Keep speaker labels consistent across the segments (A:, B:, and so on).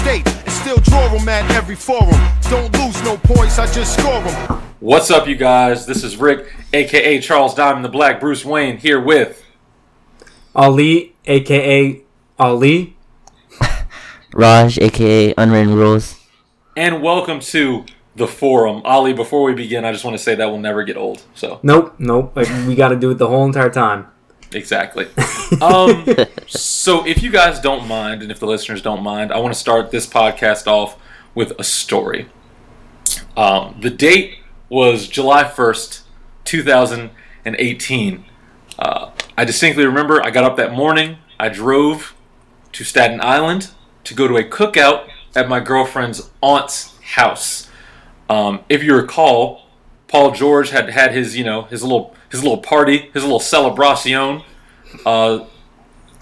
A: State and still draw them at every forum. Don't lose no points, I just score them.
B: What's up, you guys? This is Ric, aka Charles Diamond the Black, Bruce Wayne, here with.
C: Ali, aka Ali.
D: Raj, aka Unwritten Rules.
B: And welcome to the forum. Ali, before we begin, I just want to say that will never get old. So,
C: Nope, nope. Like, we got to do it the whole entire time.
B: Exactly. Um, so, if you guys don't mind, and if the listeners don't mind, I want to start this podcast off with a story. Um, the date was July 1st, 2018. Uh, I distinctly remember I got up that morning, I drove to Staten Island to go to a cookout at my girlfriend's aunt's house. Um, if you recall, Paul George had had his, you know, his little his little party, his little celebration, uh,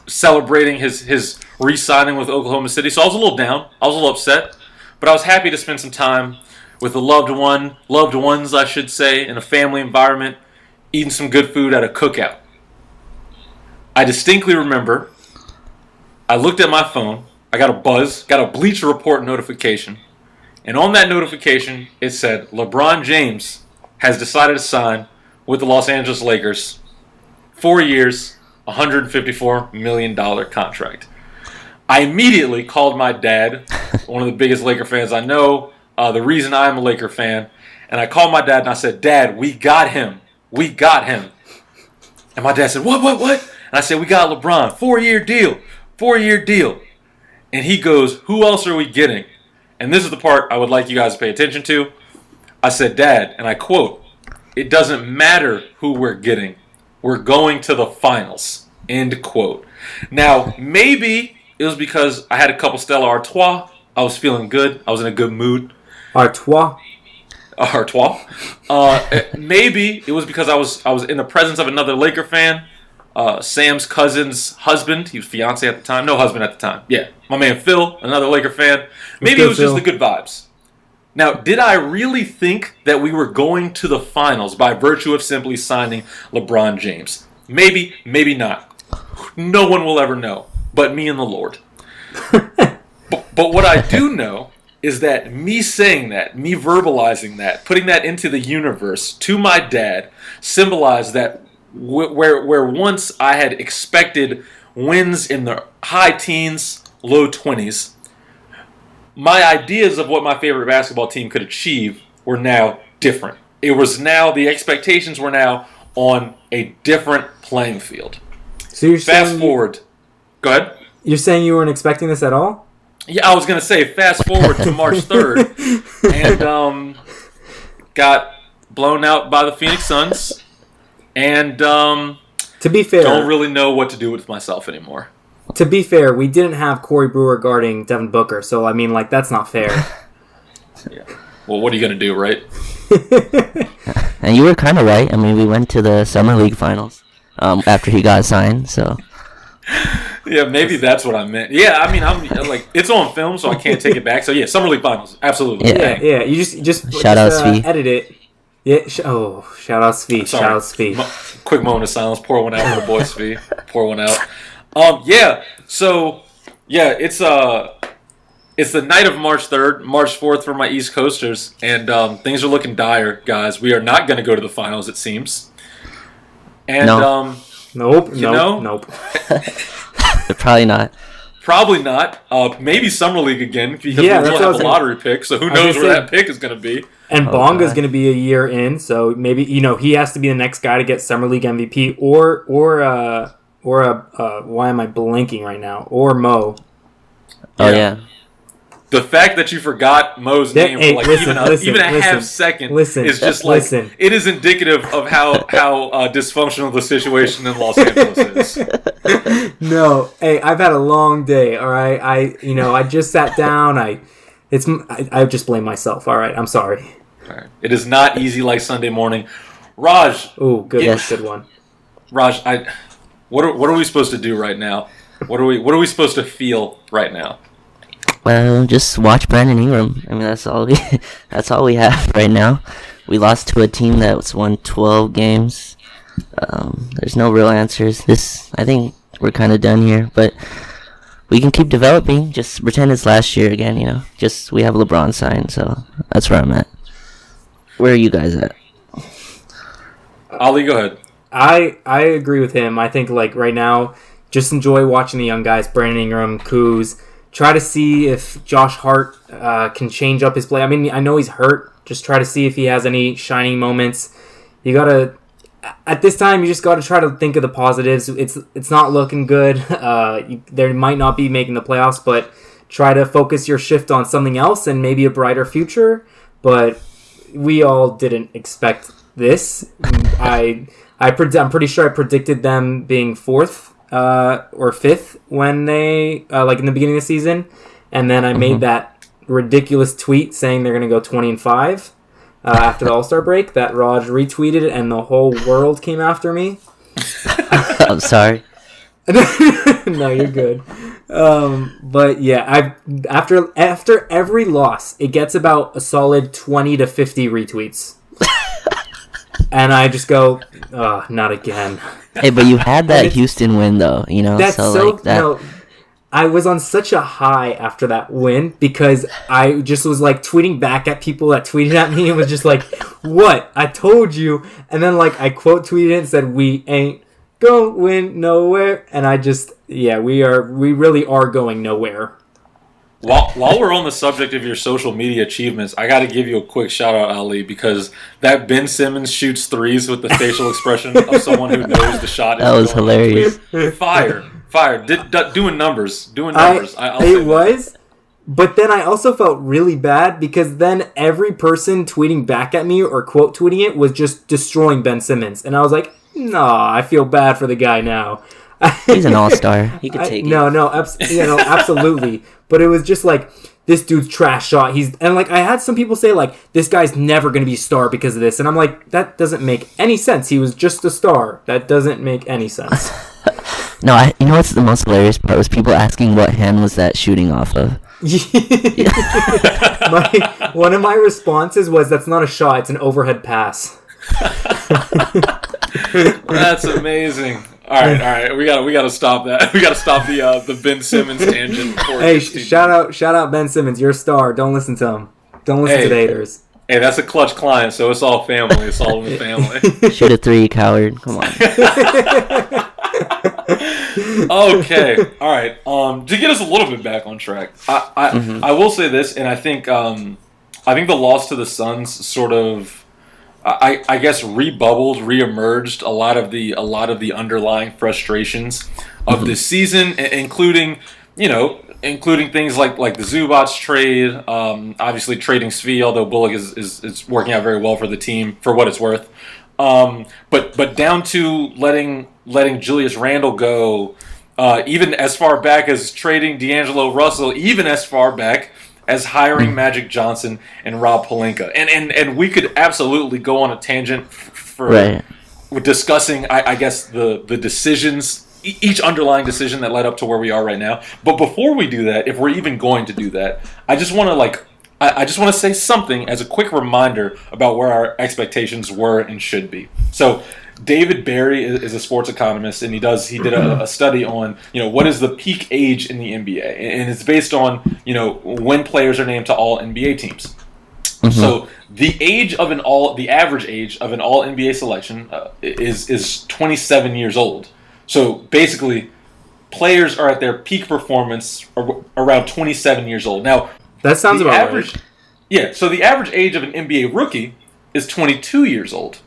B: celebrating his his re-signing with Oklahoma City. So I was a little down, I was a little upset, but I was happy to spend some time with a loved one, loved ones, I should say, in a family environment, eating some good food at a cookout. I distinctly remember I looked at my phone, I got a buzz, got a Bleacher Report notification, and on that notification it said LeBron James has decided to sign with the Los Angeles Lakers. Four years, $154 million contract. I immediately called my dad, one of the biggest Laker fans I know, uh, the reason I'm a Laker fan, and I called my dad and I said, Dad, we got him. We got him. And my dad said, What, what, what? And I said, We got LeBron. Four year deal. Four year deal. And he goes, Who else are we getting? And this is the part I would like you guys to pay attention to. I said, Dad, and I quote, It doesn't matter who we're getting. We're going to the finals. End quote. Now, maybe it was because I had a couple Stella Artois. I was feeling good. I was in a good mood.
C: Artois.
B: Artois. Uh, maybe it was because I was I was in the presence of another Laker fan, uh, Sam's cousin's husband. He was fiance at the time, no husband at the time. Yeah, my man Phil, another Laker fan. Maybe it was just the good vibes. Now, did I really think that we were going to the finals by virtue of simply signing LeBron James? Maybe, maybe not. No one will ever know, but me and the Lord. but, but what I do know is that me saying that, me verbalizing that, putting that into the universe to my dad, symbolized that wh- where where once I had expected wins in the high teens, low twenties, my ideas of what my favorite basketball team could achieve were now different. It was now the expectations were now on a different playing field.
C: So you're
B: Fast
C: saying
B: forward. Go ahead.
C: you're saying you weren't expecting this at all?
B: Yeah, I was gonna say fast forward to March third, and um, got blown out by the Phoenix Suns, and um,
C: To be fair,
B: don't really know what to do with myself anymore.
C: To be fair, we didn't have Corey Brewer guarding Devin Booker, so I mean, like that's not fair. yeah.
B: Well, what are you gonna do, right?
D: And you were kind of right. I mean, we went to the Summer League Finals um, after he got signed. So
B: Yeah, maybe that's what I meant. Yeah, I mean, I'm like it's on film, so I can't take it back. So yeah, summer league finals, absolutely.
D: Yeah.
C: yeah, yeah. You just just
D: Shout
C: just,
D: out
C: uh, edit it. Yeah. Sh- oh, shout out Svi. Shout out Svi.
B: Mo- quick moment of silence. Pour one out for the boys, V. Pour one out. Um, yeah. So, yeah, it's uh, it's the night of March third, March fourth for my East Coasters, and um, things are looking dire, guys. We are not going to go to the finals, it seems. And
D: No.
B: um,
C: Nope.
B: You
C: nope.
B: know?
C: Nope.
D: but probably not.
B: probably not. Uh, maybe summer league again because
C: Yeah,
B: we
C: that's
B: will
C: what
B: have
C: was
B: a
C: gonna-
B: lottery pick. So who knows where
C: say-
B: that pick is going to be?
C: And
D: Oh,
C: Bonga's
D: God.
C: going to be a year in, so maybe you know he has to be the next guy to get summer league MVP, or or uh or a uh, why am I blanking right now? Or Mo.
D: Oh
B: Yeah.
D: yeah.
B: The fact that you forgot Mo's
C: Yeah,
B: name
C: hey,
B: for like
C: listen,
B: even a,
C: listen,
B: even a
C: listen,
B: half second
C: listen,
B: is just like
C: listen.
B: it is indicative of how how uh, dysfunctional the situation in Los Angeles is.
C: no, hey, I've had a long day. All right, I you know I just sat down. I it's I, I just blame myself. All right, I'm sorry.
B: All right. It is not easy like Sunday morning. Raj,
C: Oh, good
D: Yes.
C: one, good one.
B: Raj, I what are, what are we supposed to do right now? What are we what are we supposed to feel right now?
D: Well, just watch Brandon Ingram. I mean, that's all we that's all we have right now. We lost to a team that's won 12 games. Um, there's no real answers. This, I think, we're kind of done here. But we can keep developing. Just pretend it's last year again. You know, just we have LeBron signed, so that's where I'm at. Where are you guys at?
B: Ali, go ahead.
C: I I agree with him. I think like right now, just enjoy watching the young guys, Brandon Ingram, Kuz. Try to see if Josh Hart uh, can change up his play. I mean, I know he's hurt. Just try to see if he has any shining moments. You gotta at this time, you just got to try to think of the positives. It's it's not looking good. Uh, there might not be making the playoffs, but try to focus your shift on something else and maybe a brighter future. But we all didn't expect this. I I pred- I'm pretty sure I predicted them being fourth uh, or fifth when they uh, like in the beginning of the season, and then I made that ridiculous tweet saying they're going to go 20 and five uh, after the All Star break that Raj retweeted, and the whole world came after me.
D: I'm sorry.
C: no, you're good. Um, but yeah, I after after every loss, it gets about a solid twenty to fifty retweets, and I just go, oh, not again.
D: Hey, but you had that Houston win though. You know,
C: That's
D: so,
C: so
D: like that.
C: no. I was on such a high after that win because I just was like tweeting back at people that tweeted at me and was just like, "What? I told you." And then like I quote tweeted it and said, "We ain't going nowhere." And I just yeah, we are we really are going nowhere.
B: While, while we're on the subject of your social media achievements, I got to give you a quick shout out, Ali, because that Ben Simmons shoots threes with the facial expression of someone who knows the shot.
D: That was hilarious.
B: Fire, fire, Did, d- doing numbers, doing numbers. I, I'll say
C: it
B: that.
C: was. But then I also felt really bad because then every person tweeting back at me or quote tweeting it was just destroying Ben Simmons. And I was like, nah, I feel bad for the guy now.
D: He's an all star. He could take
C: no,
D: it.
C: no, abs- yeah, no, absolutely. but it was just like this dude's trash shot. He's and like I had some people say like this guy's never going to be a star because of this, and I'm like that doesn't make any sense. He was just a star. That doesn't make any sense.
D: No, I, you know what's the most hilarious part was people asking what hand was that shooting off of.
C: my, one of my responses was that's not a shot; it's an overhead pass.
B: That's amazing. All right, all right, we got to we got to stop that. We got to stop the uh, the Ben Simmons tangent. before
C: Hey, sh- shout out, shout out Ben Simmons. You're a star. Don't listen to him. Don't listen
B: Hey.
C: to the haters.
B: Hey, that's a clutch client, so it's all family. It's all in the family.
D: Shoot a three, coward. Come on.
B: okay, all right. Um, to get us a little bit back on track, I I, I will say this, and I think um, I think the loss to the Suns sort of, I I guess rebubbled, reemerged a lot of the a lot of the underlying frustrations of this season, including you know. Including things like like the Zubac trade, um, obviously trading Svi, although Bullock is, is, is working out very well for the team for what it's worth. Um, but but down to letting letting Julius Randle go, uh, even as far back as trading D'Angelo Russell, even as far back as hiring hmm. Magic Johnson and Rob Pelinka, and and and we could absolutely go on a tangent for
D: Right.
B: discussing, I, I guess the the decisions. Each underlying decision that led up to where we are right now. But before we do that, if we're even going to do that, I just want to like I, I just want to say something as a quick reminder about where our expectations were and should be. So, David Berri is, is a sports economist, and he does he did a, a study on you know what is the peak age in the NBA, and it's based on you know when players are named to all NBA teams. So the age of an all the average age of an all NBA selection uh, is is 27 years old. So basically, players are at their peak performance ar- around 27 years old. Now
C: That sounds about
B: average,
C: right.
B: yeah. So the average age of an NBA rookie is 22 years old.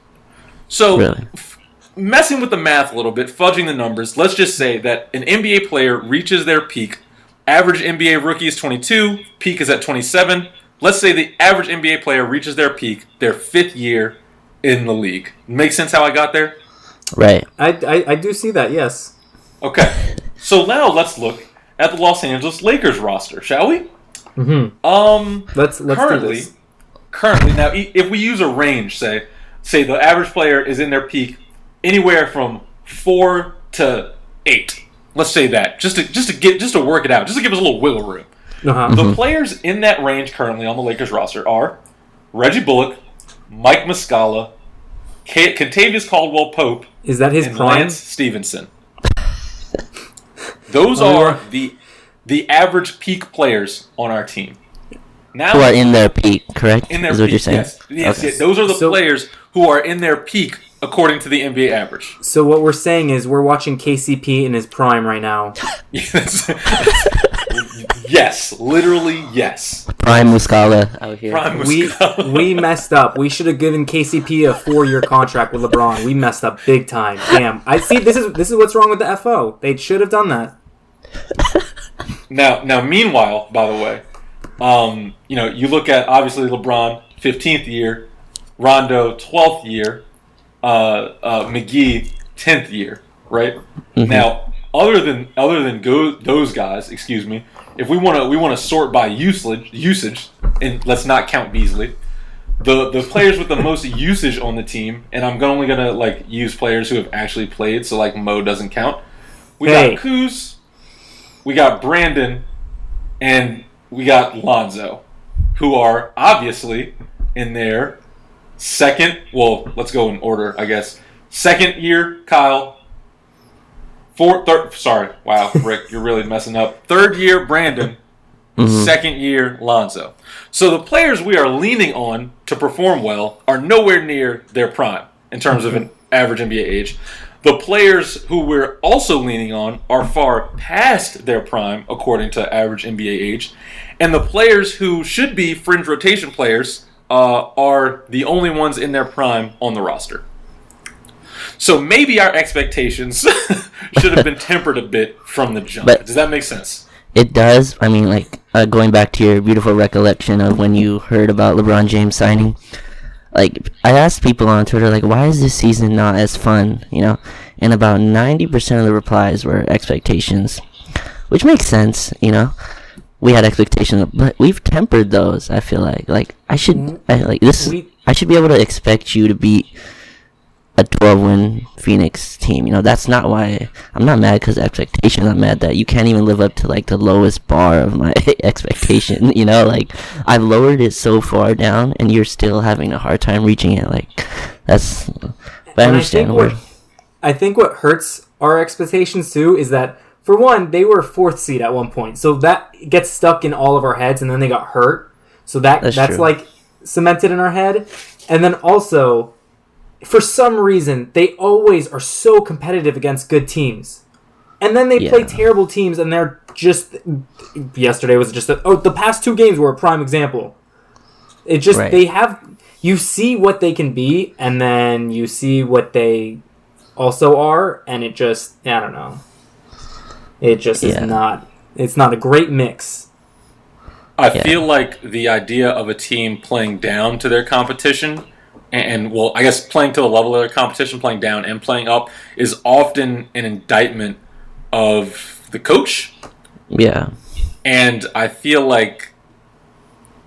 B: So
D: Really?
B: f- messing with the math a little bit, fudging the numbers. Let's just say that an NBA player reaches their peak. Average NBA rookie is 22. Peak is at 27. Let's say the average NBA player reaches their peak their fifth year in the league. Make sense how I got there?
D: Right.
C: I, I I do see that. Yes.
B: Okay. So now let's look at the Los Angeles Lakers roster, shall we?
C: Mm-hmm.
B: Um,
C: Let's let's
B: currently,
C: do this.
B: currently now, if we use a range, say, say the average player is in their peak anywhere from four to eight. Let's say that just to just to get just to work it out, just to give us a little wiggle room.
C: Uh-huh.
B: The players in that range currently on the Lakers roster are Reggie Bullock, Mike Muscala, K- Kentavious Caldwell Pope,
C: Is that his
B: and
C: prime?
B: Lance Stephenson. Those
C: Oh,
B: are the the average peak players on our team. Now
D: Who are in their peak, correct?
B: in their
D: is what you're saying?
B: Yes, yes,
D: Okay.
B: yes. Those are the
C: So-
B: players who are in their peak according to the NBA average.
C: So what we're saying is we're watching KCP in his prime right now.
B: Yes, yes, literally yes.
D: Prime Muscala out here.
B: Prime
C: We
B: Muscala.
C: we messed up. We should have given KCP a four year contract with LeBron. We messed up big time. Damn. I see. This is this is what's wrong with the FO. They should have done that.
B: Now, now, meanwhile, by the way, um, you know, you look at obviously LeBron, fifteenth year, Rondo, twelfth year, uh, uh, McGee, tenth year, right? Now, other than other than go, those guys, excuse me, if we want to we want to sort by usage usage, and let's not count Beasley. The, the players with the most usage on the team, and I'm only gonna like use players who have actually played, so like Mo doesn't count. We
C: Hey.
B: got Kuz, we got Brandon, and we got Lonzo, who are obviously in their second. Well, let's go in order, I guess. Second year, Kyle. Fourth, third. Sorry, wow, Ric, you're really messing up. Third year, Brandon. Mm-hmm. Second year, Lonzo. So the players we are leaning on to perform well are nowhere near their prime in terms of an average NBA age. The players who we're also leaning on are far past their prime according to average NBA age. And the players who should be fringe rotation players uh, are the only ones in their prime on the roster. So maybe our expectations should have been tempered a bit from the jump.
D: But-
B: Does that make sense?
D: It does. I mean, like uh, going back to your beautiful recollection of when you heard about LeBron James signing. Like I asked people on Twitter, like, why is this season not as fun? You know, and about ninety percent of the replies were expectations, which makes sense. You know, we had expectations, but we've tempered those. I feel like, like I should, mm, I, like this.
C: We-
D: I should be able to expect you to beat a 12 win Phoenix team. You know, that's not why I'm not mad because expectations. I'm mad that you can't even live up to like the lowest bar of my expectation. You know, like I've lowered it so far down and you're still having a hard time reaching it. Like that's, but I understand.
C: I think, what, I think what hurts our expectations too is that for one, they were fourth seed at one point, so that gets stuck in all of our heads, and then they got hurt, so that
D: That's
C: that's, like cemented in our head, and then also, for some reason, they always are so competitive against good teams, and then they play terrible teams, and they're just. Yesterday was just a, oh the past two games were a prime example. It just
D: Right.
C: they have you see what they can be, and then you see what they also are, and it just I don't know. It just
D: Yeah.
C: is not. It's not a great mix.
B: I
D: Yeah.
B: feel like the idea of a team playing down to their competition, and, and well, I guess playing to the level of their competition, playing down and playing up, is often an indictment of the coach.
D: Yeah,
B: And I feel like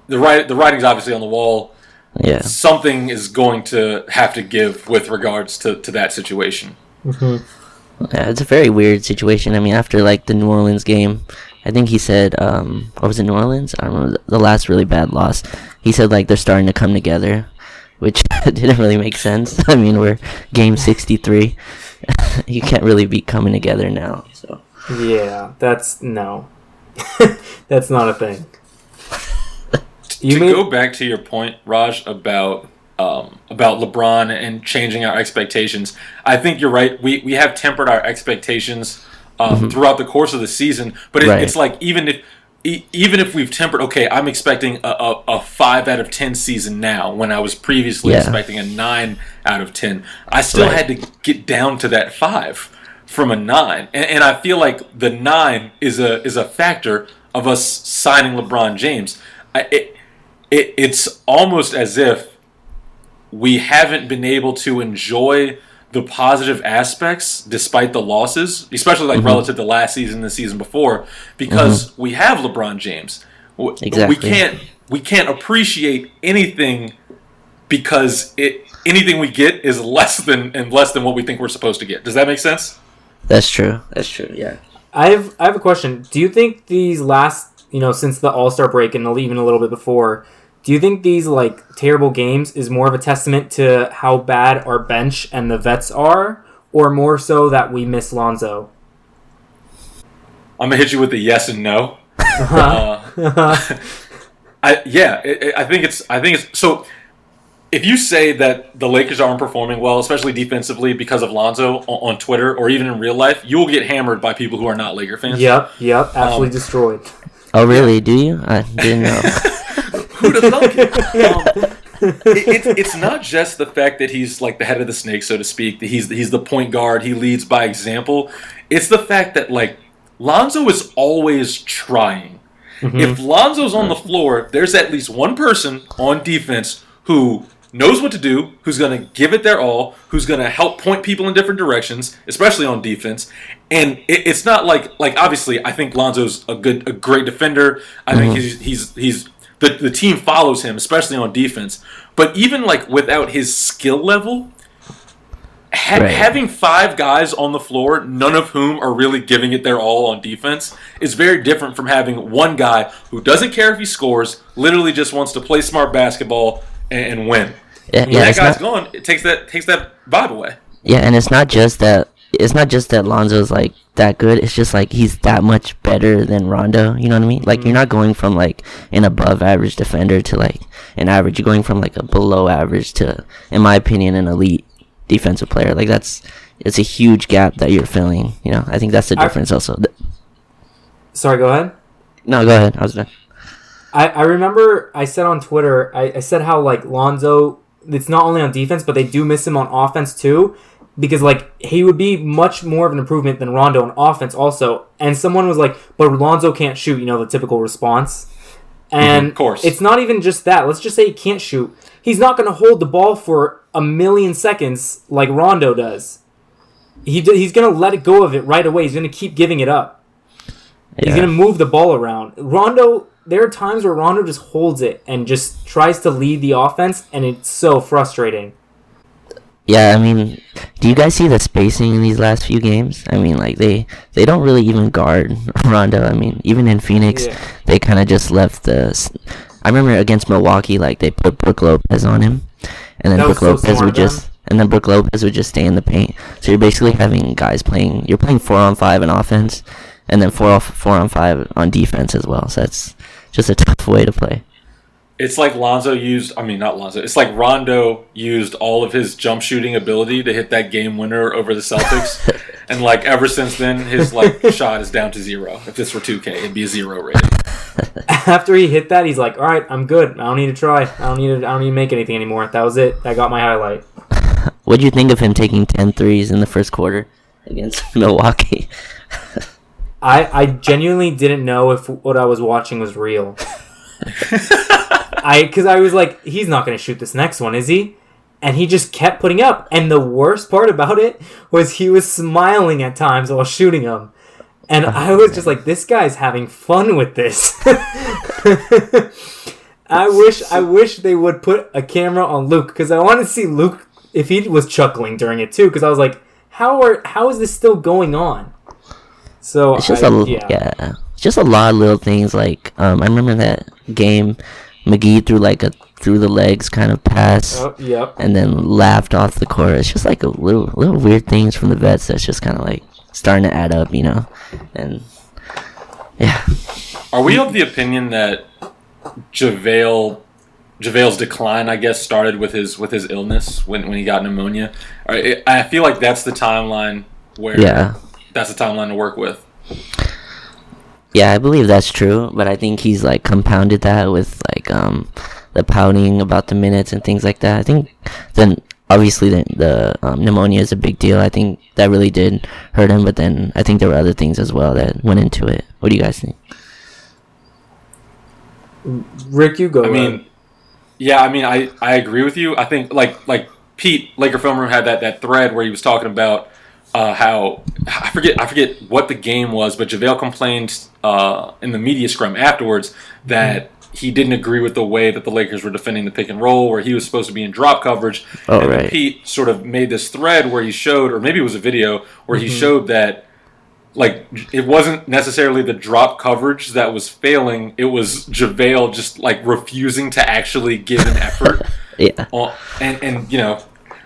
B: the right the writing's obviously on the wall.
D: yeah,
B: Something is going to have to give with regards to, to that situation. Mm-hmm.
D: Yeah. It's a very weird situation. I mean, after like the New Orleans game, I think he said, um, what was it, New Orleans? I don't remember the last really bad loss. He said like they're starting to come together, which didn't really make sense. I mean, we're game sixty three. you can't really be coming together now. So
C: Yeah, that's no. that's not a thing. You
B: to
C: made
B: go back to your point, Raj, about um, about LeBron and changing our expectations, I think you're right. We we have tempered our expectations um, throughout the course of the season, but it,
D: Right.
B: it's like even if e- even if we've tempered, okay, I'm expecting a, a, a five out of ten season now when I was previously
D: Yeah.
B: expecting a nine out of ten. I still
D: Right.
B: had to get down to that five from a nine, and, and I feel like the nine is a is a factor of us signing LeBron James. I, it, it it's almost as if we haven't been able to enjoy the positive aspects despite the losses, especially like mm-hmm. relative to last season and the season before, because mm-hmm. we have LeBron James.
D: Exactly.
B: We can't we can't appreciate anything because it anything we get is less than and less than what we think we're supposed to get. Does that make sense?
D: that's true. That's true. Yeah.
C: I have I have a question. Do you think these last, you know, since the All Star break and even a little bit before, do you think these like terrible games is more of a testament to how bad our bench and the vets are, or more so that we miss Lonzo?
B: I'm gonna hit you with the yes and no. Uh, I yeah, it, it- I think it's I think it's so. If you say that the Lakers aren't performing well, especially defensively, because of Lonzo on, on Twitter or even in real life, you will get hammered by people who are not Laker fans.
C: Yep, yep, absolutely
B: Um,
C: destroyed.
D: Oh, really? Do you? I didn't know.
B: Who'd have thunk it? Um, it, it? It's not just the fact that he's like the head of the snake, so to speak. That he's he's the point guard. He leads by example. It's the fact that like Lonzo is always trying. If Lonzo's on the floor, there's at least one person on defense who knows what to do, who's going to give it their all, who's going to help point people in different directions, especially on defense. And it, it's not like like obviously I think Lonzo's a good a great defender. I think he's he's he's the the team follows him, especially on defense. But even like without his skill level, ha-
D: Right.
B: having five guys on the floor, none of whom are really giving it their all on defense, is very different from having one guy who doesn't care if he scores, literally just wants to play smart basketball and, and win.
D: Yeah,
B: When
D: yeah,
B: that
D: it's
B: guy's
D: not,
B: gone, it takes that takes that vibe away.
D: yeah, and it's not just that. It's not just that Lonzo's like that good. It's just like he's that much better than Rondo. You know what I mean? Like you're mm. not going from like an above average defender to like an average. You're going from like a below average to, in my opinion, an elite defensive player. Like that's it's a huge gap that you're filling. You know, I think that's the
C: I-
D: difference. Also,
C: Sorry, go ahead.
D: no, go ahead. I was done.
C: I, I remember I said on Twitter, I, I said how like Lonzo, it's not only on defense, but they do miss him on offense too, because like he would be much more of an improvement than Rondo on offense also. And someone was like, but Lonzo can't shoot, you know, the typical response. Mhm, and
B: of course.
C: it's not even just that. Let's just say he can't shoot. He's not going to hold the ball for a million seconds like Rondo does. He d- he's going to let it go of it right away. He's going to keep giving it up. He's gonna move the ball around. Rondo, there are times where Rondo just holds it and just tries to lead the offense, and it's so frustrating.
D: Yeah, I mean, do you guys see the spacing in these last few games? I mean, like they they don't really even guard Rondo. I mean, even in Phoenix,
C: Yeah.
D: they kind of just left the. I remember against Milwaukee, like they put Brooke Lopez on him, and then Brooke
C: so
D: Lopez would just and then Brooke Lopez would just stay in the paint. So you're basically having guys playing. You're playing four on five in offense, and then four off four on five on defense as well. So that's just a tough way to play.
B: It's like Lonzo used, I mean, not Lonzo, it's like Rondo used all of his jump shooting ability to hit that game winner over the Celtics. and like ever since then, his like shot is down to zero. If this were 2K, it'd be a zero rating.
C: After he hit that, he's like, "All right, I'm good. I don't need to try. I don't need to. I don't need to make anything anymore. That was it. I got my highlight."
D: What'd you think of him taking 10 threes in the first quarter against Milwaukee?
C: I I genuinely didn't know if what I was watching was real. I because I was like, he's not going to shoot this next one, is he? And he just kept putting up. And the worst part about it was he was smiling at times while shooting them. And I was just like, this guy's having fun with this. I wish I wish they would put a camera on Luke because I want to see Luke if he was chuckling during it too because I was like, how are how is this still going on? So
D: It's just
C: I-
D: a yeah. It's just a lot of little things. Like um, I remember that game, McGee threw like a through the legs kind of pass,
C: Oh, yep.
D: and then laughed off the court. It's just like a little little weird things from the vets that's just kind of like starting to add up, you know. And yeah,
B: Are we of the opinion that JaVale JaVale's decline, I guess, started with his with his illness when, when he got pneumonia? Or I feel like that's the timeline where
D: yeah,
B: that's the timeline to work with.
D: Yeah. I believe that's true, but I think he's like compounded that with like um the pouting about the minutes and things like that. I think then obviously the, the um, pneumonia is a big deal. I think that really did hurt him, but then I think there were other things as well that went into it. What do you guys think?
C: Ric, you go.
B: I mean,
C: ahead.
B: yeah, I mean, I, I agree with you. I think like like Pete Laker Film Room had that, that thread where he was talking about uh, how I forget I forget what the game was, but JaVale complained uh, in the media scrum afterwards that he didn't agree with the way that the Lakers were defending the pick and roll, where he was supposed to be in drop coverage.
D: Oh,
B: and
D: right.
B: Pete sort of made this thread where he showed, or maybe it was a video where he showed that like it wasn't necessarily the drop coverage that was failing. It was JaVale just like refusing to actually give an effort.
D: Yeah,
B: and and you know,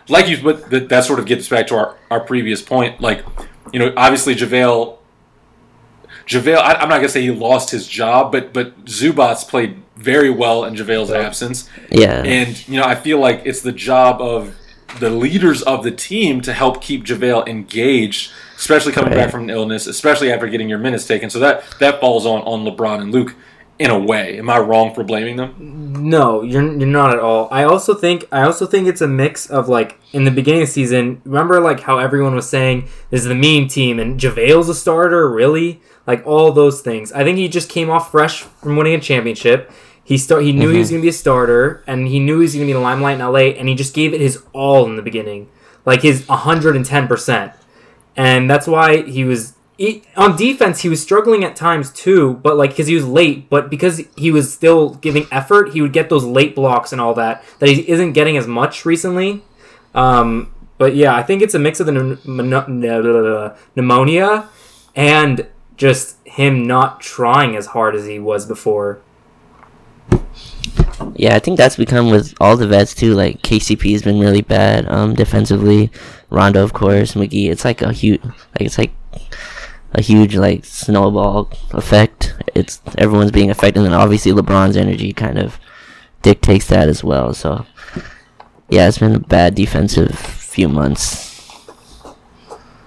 B: like you, but that, that sort of gets back to our our previous point. Like, you know, obviously JaVale. JaVale, I, I'm not gonna say he lost his job, but but Zubac played very well in JaVale's absence.
D: Yeah.
B: And you know, I feel like it's the job of the leaders of the team to help keep JaVale engaged, especially coming
D: Right.
B: back from an illness, especially after getting your minutes taken. So that that falls on on LeBron and Luke in a way. Am I wrong for blaming them?
C: No, you're you're not at all. I also think I also think it's a mix of like in the beginning of the season. Remember like how everyone was saying this is the meme team and JaVale's a starter, really? Like all those things. I think he just came off fresh from winning a championship. He start he knew he was mm-hmm. going to be a starter and he knew he was going to be in the limelight in LA and he just gave it his all in the beginning. Like his 110%. And that's why he was he, on defense he was struggling at times too but like because he was late but because he was still giving effort he would get those late blocks and all that that he isn't getting as much recently um, but yeah i think it's a mix of the pneu- pneu- pneumonia and just him not trying as hard as he was before
D: Yeah, I think that's become with all the vets too. Like KCP has been really bad um, defensively. Rondo, of course, McGee. It's like a huge, like it's like a huge like snowball effect. It's everyone's being affected, and obviously LeBron's energy kind of dictates that as well. So yeah, it's been a bad defensive few months.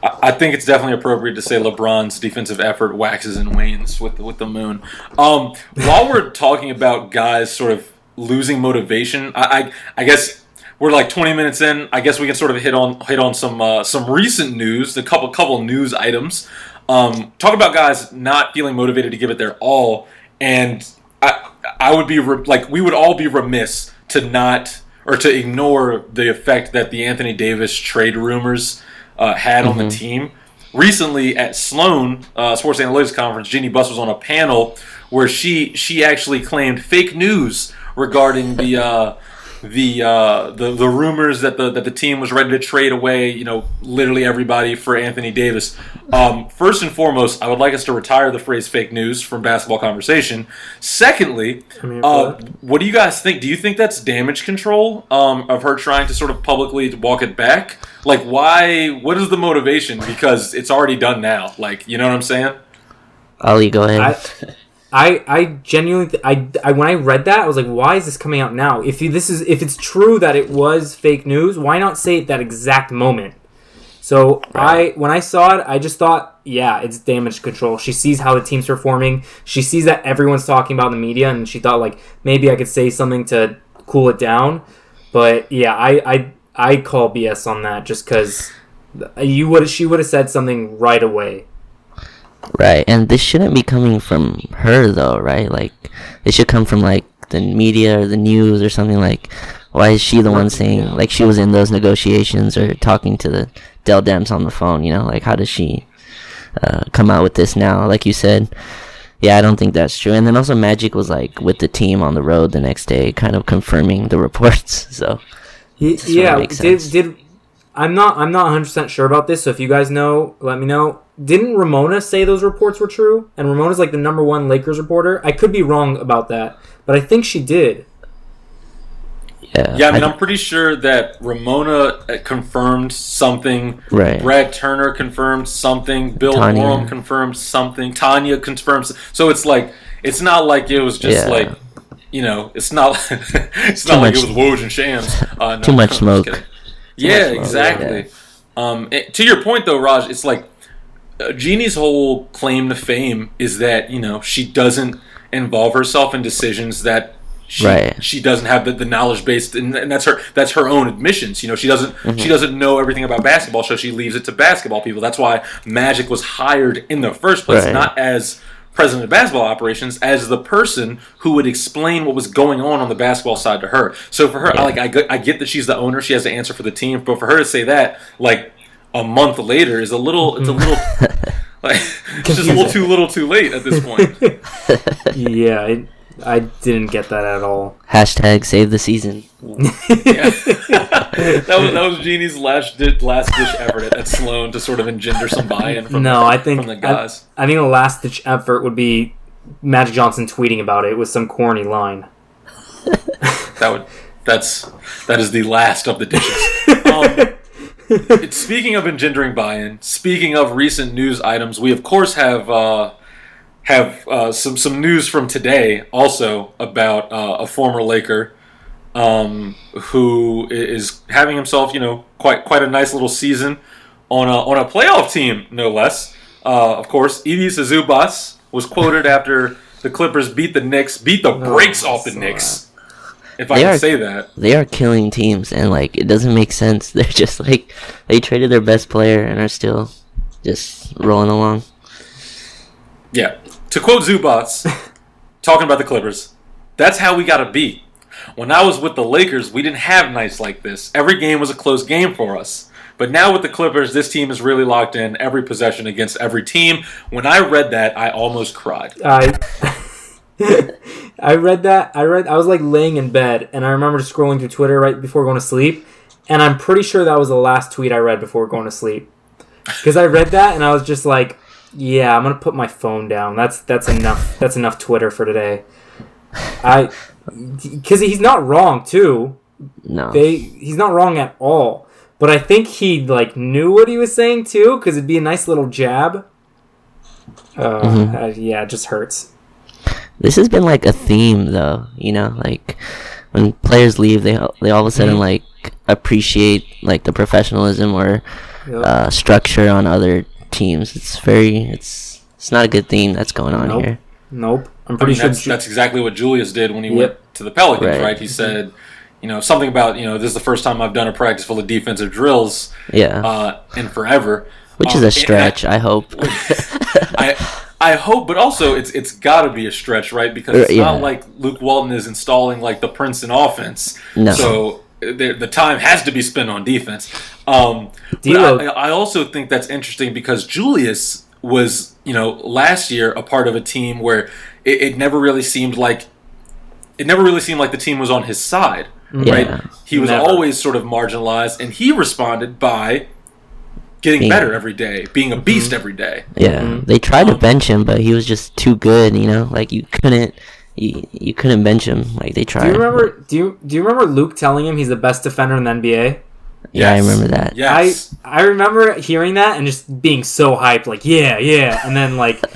B: I think it's definitely appropriate to say LeBron's defensive effort waxes and wanes with with the moon. Um, while we're talking about guys sort of losing motivation, I, I I guess we're like 20 minutes in. I guess we can sort of hit on hit on some uh, some recent news, the couple couple news items. Um, talk about guys not feeling motivated to give it their all, and I I would be re- like we would all be remiss to not or to ignore the effect that the Anthony Davis trade rumors uh, had on the team. Recently at Sloan uh, Sports Analytics Conference, Jeanie Buss was on a panel where she she actually claimed fake news regarding the uh, the, uh, the the rumors that the that the team was ready to trade away, you know, literally everybody for Anthony Davis. Um, first and foremost, I would like us to retire the phrase "fake news" from basketball conversation. Secondly,
C: I'm here for
B: uh, what do you guys think? Do you think that's damage control um, of her trying to sort of publicly walk it back? Like, why? What is the motivation? Because it's already done now. Like, you know what I'm saying?
D: Ali, go ahead.
C: I, I, I genuinely, th- I, I, when I read that, I was like, why is this coming out now? If you, this is, if it's true that it was fake news, why not say it that exact moment? So I, when I saw it, I just thought, yeah, it's damage control. She sees how the team's performing. She sees that everyone's talking about in the media, and she thought like maybe I could say something to cool it down. But yeah, I, I, I call BS on that just because you would, she would have said something right away.
D: Right, and this shouldn't be coming from her though, right? Like, it should come from like the media or the news or something. Like, why is she the one saying like she was in those negotiations or talking to the Dell Demps on the phone? You know, like how does she uh, come out with this now? Like you said, yeah, I don't think that's true. And then also Magic was like with the team on the road the next day, kind of confirming the reports. So
C: Ye- yeah, did did I'm not I'm not 100 percent sure about this. So if you guys know, let me know. Didn't Ramona say those reports were true? And Ramona's like the number one Lakers reporter. I could be wrong about that, but I think she did.
D: yeah,
B: Yeah, I mean,
D: I-
B: I'm pretty sure that Ramona uh, confirmed something.
D: Right.
B: Brad Turner confirmed something. Bill
D: Tanya.
B: Oram confirmed something. Tanya confirms. So it's like it's not like it was just
D: Yeah.
B: like you know, it's not it's
D: Too
B: not like it was Woj and Shams. Uh, no,
D: Too much
B: I'm just
D: smoke.
B: kidding. Yeah, exactly. Um, it- to your point though, Raj, it's like Jeanie's whole claim to fame is that you know she doesn't involve herself in decisions that she,
D: Right.
B: she doesn't have the, the knowledge based and, and that's her that's her own admissions you know she doesn't she mm-hmm. doesn't know everything about basketball so she leaves it to basketball people that's why magic was hired in the first place
D: Right.
B: not as president of basketball operations as the person who would explain what was going on on the basketball side to her so for her
D: Yeah.
B: like I get, I get that she's the owner she has to answer for the team but for her to say that like a month later is a little it's a little like it's just a little too little too late at this point
C: yeah, I, I didn't get that at all.
D: hashtag save the season.
B: That was that was Jeanie's last di- last ditch effort at, at Sloan to sort of engender some buy-in from
C: no,
B: the,
C: I think
B: from the
C: I,
B: guys.
C: I think the last ditch effort would be Magic Johnson tweeting about it with some corny line.
B: that would that's that is the last of the dishes. Um, it's- speaking of engendering buy-in, speaking of recent news items, we of course have uh, have uh, some some news from today also about uh, a former Laker um, who is having himself, you know, quite quite a nice little season on a on a playoff team, no less. Uh, of course, Ivica Zubac was quoted after the Clippers beat the Knicks, beat the brakes off the Knicks. If I can
D: are-
B: say that.
D: They are killing teams, and like it doesn't make sense. They're just like they traded their best player and are still just rolling along.
B: Yeah. To quote Zubac, talking about the Clippers, that's how we got to be. When I was with the Lakers, we didn't have nights like this. Every game was a close game for us. But now with the Clippers, this team is really locked in every possession against every team. When I read that, I almost cried.
C: I I read that. I read. I was like laying in bed, and I remember scrolling through Twitter right before going to sleep, and I'm pretty sure that was the last tweet I read before going to sleep. Because I read that, and I was just like, "Yeah, I'm gonna put my phone down. That's that's enough. That's enough Twitter for today." I, because he's not wrong too.
D: No,
C: They he's not wrong at all. But I think he like knew what he was saying too, because it'd be a nice little jab. Uh,
D: Mhm.
C: uh, yeah, it just hurts.
D: This has been like a theme though. You know, like when players leave, they they all of a sudden
C: Mhm.
D: like appreciate like the professionalism or
C: Yep.
D: uh, structure on other teams. It's very it's it's not a good theme that's going on
C: Nope.
D: here.
C: Nope. I'm
B: I
C: pretty
B: mean,
C: sure.
B: that's,
C: Ju-
B: that's exactly what Julius did when he
C: Yep.
B: went to the Pelicans,
D: Right.
B: right? He said, you know, something about, you know, this is the first time I've done a practice full of defensive drills
D: Yeah,
B: uh, in forever.
D: which
B: Um,
D: is
B: and I-
D: a stretch. I hope.
B: I I hope, but also it's it's got to be a stretch, right? Because it's
D: Uh, yeah.
B: not like Luke Walton is installing like the Princeton offense.
D: No.
B: So the, the time has to be spent on defense. Um, but I, I also think that's interesting because Julius was, you know, last year a part of a team where it, it never really seemed like it never really seemed like the team was on his side, right? He was
C: Never.
B: always sort of marginalized, and he responded by getting
D: Being-
B: better every day, being a
C: Mm-hmm.
B: beast every day.
D: Yeah,
C: Mhm.
D: they tried to
B: Um,
D: bench him, but he was just too good. You know, like you couldn't, you, you couldn't bench him. Like they tried.
C: do you remember? Do you do you remember Luke telling him he's the best defender in the NBA?
D: Yeah, I remember that.
B: Yes.
C: I I remember hearing that and just being so hyped, like yeah, yeah, and then like.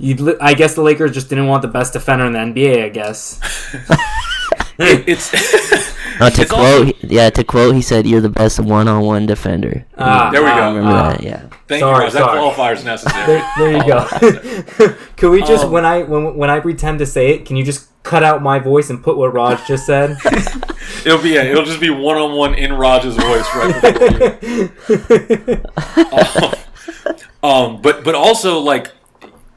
C: You, li- I guess the Lakers just didn't want the best defender in the NBA. I guess.
B: it's
D: Uh, to
B: It's
D: quote,
B: also-
D: he- yeah, to quote, he said, "You're the best one-on-one defender."
C: Ah,
B: There we
C: ah,
B: go.
D: I remember
C: ah.
D: that. Yeah.
B: thank
C: Sorry,
B: you, Rose. That
C: sorry.
B: qualifier's necessary.
C: There, there you go. can we just
B: Um,
C: when I when when I pretend to say it, can you just cut out my voice and put what Raj just said?
B: It'll be yeah, it'll just be one on one in Raj's voice right before you. Um, but but also like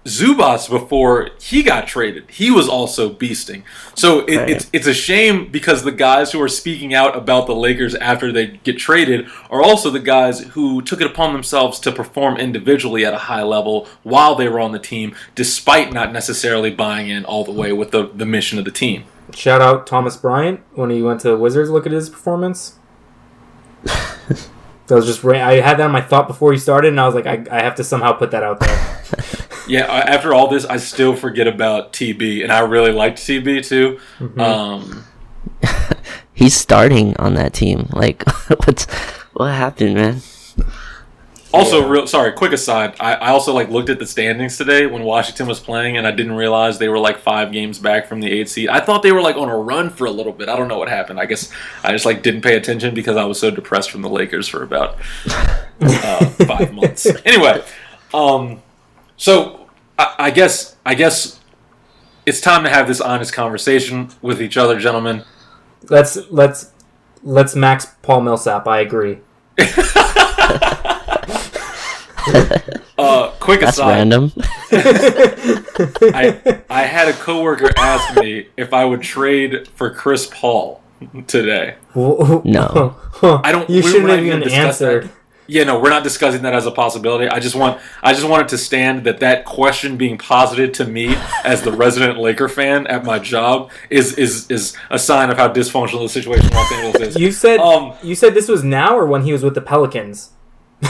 B: Zubac before he got traded, he was also beasting. So it, it's it's a shame because the guys who are speaking out about the Lakers after they get traded are also the guys who took it upon themselves to perform individually at a high level while they were on the team, despite not necessarily buying in all the way with the, the mission of the team.
C: Shout out Thomas Bryant when he went to the Wizards. Look at his performance. That was just I had that in my thought before he started, and I was like, I, I have to somehow put that out there.
B: Yeah, I- after all this, I still forget about TB, and I really liked TB too. Um,
D: He's starting on that team. Like, what's what happened, man?
B: also,
C: Yeah.
B: real sorry, quick aside. I, I also like looked at the standings today when Washington was playing, and I didn't realize they were like five games back from the eight seed. I thought they were like on a run for a little bit. I don't know what happened. I guess I just like didn't pay attention because I was so depressed from the Lakers for about uh, five months. Anyway, um, so I, I guess I guess it's time to have this honest conversation with each other, gentlemen.
C: let's let's let's max Paul Millsap. I agree.
B: Uh, quick
D: That's
B: aside,
D: random.
B: I I had a coworker ask me if I would trade for Chris Paul today.
D: No.
B: I don't-
C: You
B: we-
C: shouldn't
B: we're not
C: have
B: even
C: even
B: gonna discuss that. Yeah, no, we're not discussing that as a possibility. I just want I just want it to stand that that question being posited to me as the resident Laker fan at my job is is is a sign of how dysfunctional the situation in Los Angeles is.
C: You said
B: Um,
C: you said this was now or when he was with the Pelicans.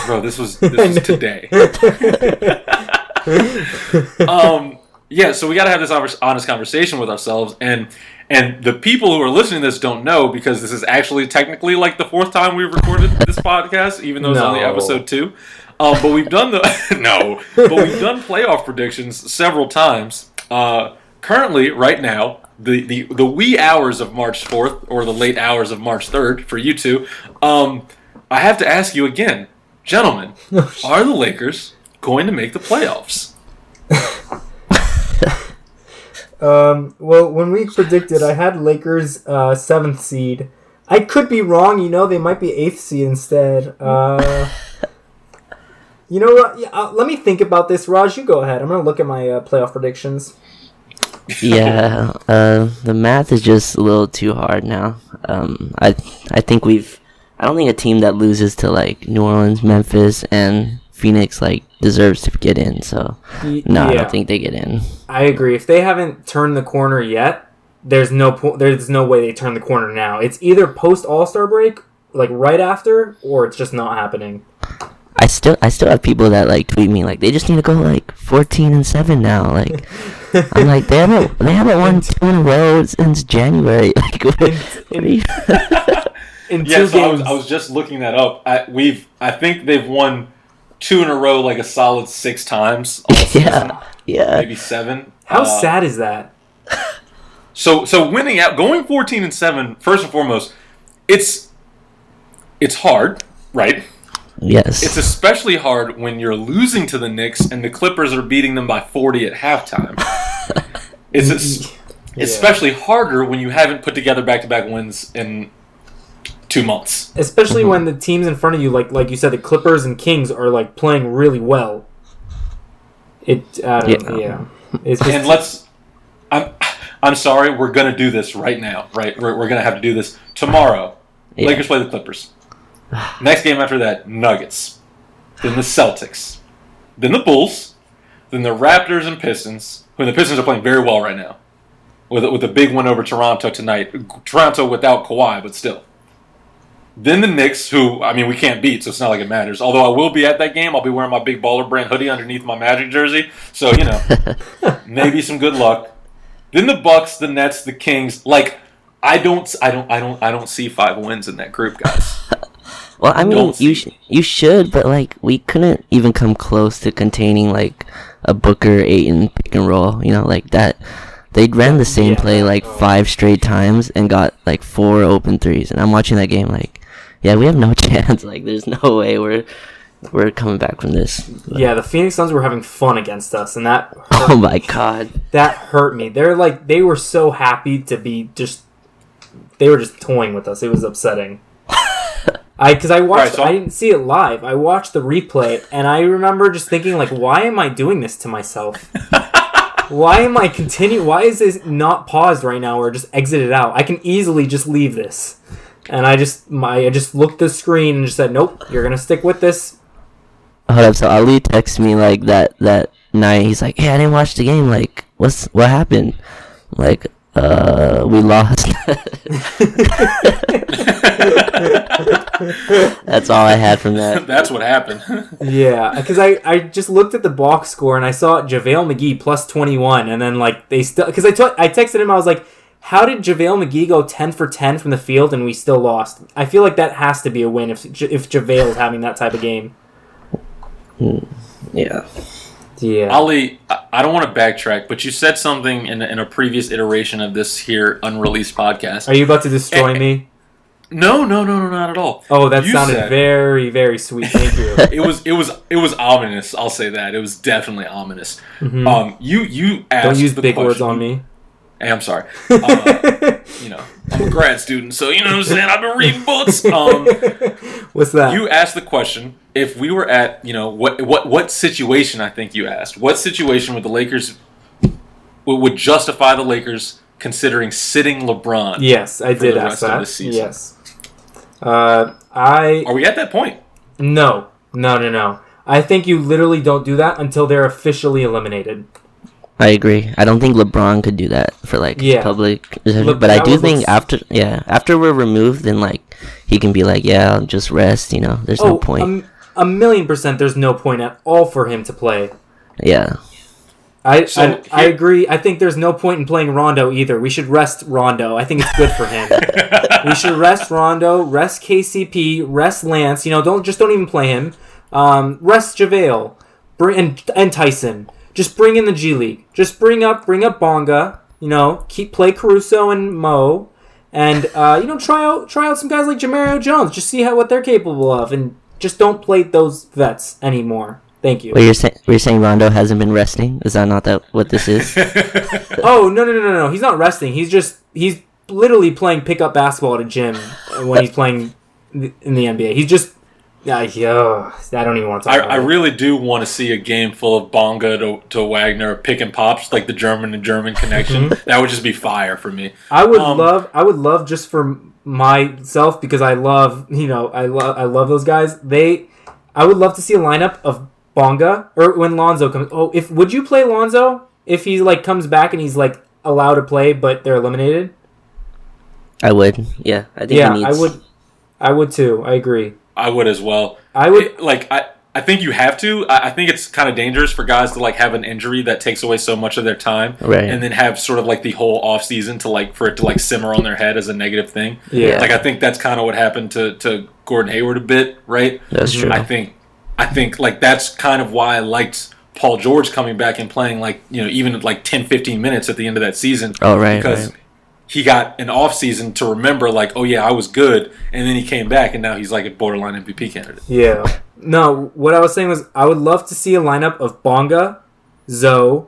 B: Bro, this was this was today. um, yeah, so we got to have this honest conversation with ourselves, and and the people who are listening to this don't know because this is actually technically like the fourth time we've recorded this podcast, even though it's only episode two. Um, but we've done the no, but we've done playoff predictions several times. Uh, currently, right now, the, the the wee hours of March fourth or the late hours of March third for you two. Um, I have to ask you again, gentlemen, are the Lakers going to make the playoffs?
C: Um, well, when we predicted, I had Lakers uh, seventh seed. I could be wrong. You know, they might be eighth seed instead. Uh, you know what? Yeah, uh, let me think about this. Raj, you go ahead. I'm gonna look at my uh, playoff predictions.
D: yeah, uh, the math is just a little too hard now. Um, I I think we've. I don't think a team that loses to like New Orleans, Memphis, and Phoenix like deserves to get in. So
C: Y-
D: no, I don't think they get in.
C: I agree. If they haven't turned the corner yet, there's no po- there's no way they turn the corner now. It's either post All Star break, like right after, or it's just not happening.
D: I still I still have people that like tweet me like they just need to go like fourteen and seven now. Like I'm like they haven't they haven't won two in a row since January. Like what, what are you?
C: In
B: Yeah,
C: two
B: so I
C: games,
B: was, I was just looking that up. I, we've I think they've won two in a row, like a solid six times. All season,
D: yeah, yeah.
B: maybe seven.
C: how
B: Uh,
C: sad is that?
B: So so winning out, going fourteen and seven. First and foremost, it's it's hard, right?
D: Yes.
B: It's especially hard when you're losing to the Knicks and the Clippers are beating them by forty at halftime. it's es-
C: Yeah.
B: especially harder when you haven't put together back to back wins in two months.
C: especially mhm. when the teams in front of you, like like you said, the Clippers and Kings are like playing really well. It, I don't, yeah.
D: Yeah.
C: It's just,
B: And let's. I'm I'm sorry. We're gonna do this right now. Right. We're, we're gonna have to do this tomorrow.
D: Yeah.
B: Lakers play the Clippers. Next game after that, Nuggets. Then the Celtics. Then the Bulls. Then the Raptors and Pistons. Who the Pistons are playing very well right now. With with a big win over Toronto tonight. Toronto without Kawhi, but still. Then the Knicks, who I mean we can't beat, so it's not like it matters. Although I will be at that game, I'll be wearing my big baller brand hoodie underneath my Magic jersey. So you know, maybe some good luck. Then the Bucks, the Nets, the Kings. Like I don't, I don't, I don't, I don't see five wins in that group, guys.
D: Well, I mean, you sh- you should, but like we couldn't even come close to containing like a Booker Ayton pick and roll. You know, like that. They ran the same
C: Yeah.
D: play like five straight times and got like four open threes. And I'm watching that game like, yeah, we have no chance. Like, there's no way we're we're coming back from this. But-
C: yeah, the Phoenix Suns were having fun against us, and that
D: Oh my god.
C: that hurt me. They're like they were so happy to be just they were just toying with us. It was upsetting. I because I watched
B: so-
C: I didn't see it live. I watched the replay and I remember just thinking like why am I doing this to myself? why am I continue why is this not paused right now or just exited out? I can easily just leave this. And I just my I just looked the screen and just said, Nope, you're gonna stick with this.
D: Hold up. So Ali texted me like that that night. He's like, "Hey, I didn't watch the game. Like, what's what happened? Like, uh, we lost." That's all I had from that.
B: That's what happened.
C: Yeah, because I, I just looked at the box score and I saw JaVale McGee plus 21, and then, like, they still. Because I, t- I texted him, I was like, how did JaVale McGee go 10 for 10 from the field and we still lost? I feel like that has to be a win if, if JaVale is having that type of game.
D: Yeah.
C: Yeah.
B: Ali, I I don't want to backtrack, but you said something in, in a previous iteration of this here unreleased podcast.
C: Are you about to destroy me?
B: no, no, no, no, not at all.
C: Oh, that
B: You
C: sounded
B: said-
C: very, very sweet. Thank you.
B: It was, it was, it was ominous. I'll say that it was definitely ominous.
C: Mhm.
B: Um, you, you asked.
C: Don't use
B: the
C: big words on me.
B: Hey, I'm sorry. Uh, you know, I'm a grad student, so you know what I'm saying. I've been reading books. Um,
C: What's that?
B: you asked the question if we were at you know what what what situation I think you asked what situation would the Lakers would, justify the Lakers considering sitting LeBron?
C: yes, I did
B: the
C: ask
B: rest of
C: that.
B: the season.
C: Yes. Uh, I
B: Are we at that point?
C: No, no, no, no. I think you literally don't do that until they're officially eliminated.
D: I agree. I don't think LeBron could do that for like
C: Yeah.
D: public,
C: Look,
D: but I do
C: was
D: think after yeah after we're removed, then like he can be like, yeah, I'll just rest. You know, there's no
C: Oh,
D: point.
C: um, a million percent. There's no point at all for him to play.
D: yeah.
C: I,
B: So,
C: I, I agree. I think there's no point in playing Rondo either. We should rest Rondo. I think it's good for him. we should rest Rondo, rest KCP, rest Lance. You know, don't just don't even play him. Um, rest JaVale, bring and, and Tyson. Just bring in the G League. Just bring up bring up Bonga. You know, keep play Caruso and Mo, and uh, you know try out try out some guys like Jemerrio Jones. Just see how what they're capable of, and just don't play those vets anymore. Thank you.
D: Wait, you're saying you're saying Rondo hasn't been resting? Is that not that what this is?
C: Oh no no no no no! He's not resting. He's just he's literally playing pickup basketball at a gym when he's playing in the NBA. He's just yeah, yo, I don't even want to talk
B: I,
C: about
B: I
C: it.
B: really do want to see a game full of Bonga to, to Wagner pick and pops like the German and German connection. that would just be fire for me.
C: I would
B: um,
C: love I would love just for myself because I love you know I love I love those guys. They I would love to see a lineup of Bonga or when Lonzo comes. Oh, if would you play Lonzo if he like comes back and he's like allowed to play but they're eliminated?
D: I would. Yeah, I think
C: Yeah,
D: he
C: I would. I would too. I agree.
B: I would as well.
C: I would.
B: It- like I, I think you have to. I, I think it's kind of dangerous for guys to like have an injury that takes away so much of their time,
D: Right.
B: and then have sort of like the whole off season to like for it to like simmer on their head as a negative thing.
C: Yeah.
B: Like I think that's kind of what happened to to Gordon Hayward a bit, right?
D: That's true.
B: I think I think like that's kind of why I liked Paul George coming back and playing like you know even like 10 15 minutes at the end of that season
D: Oh, right,
B: because
D: right.
B: He got an off season to remember like oh yeah I was good and then he came back and now he's like a borderline MVP candidate.
C: Yeah. No, what I was saying was I would love to see a lineup of Bonga, Zoe,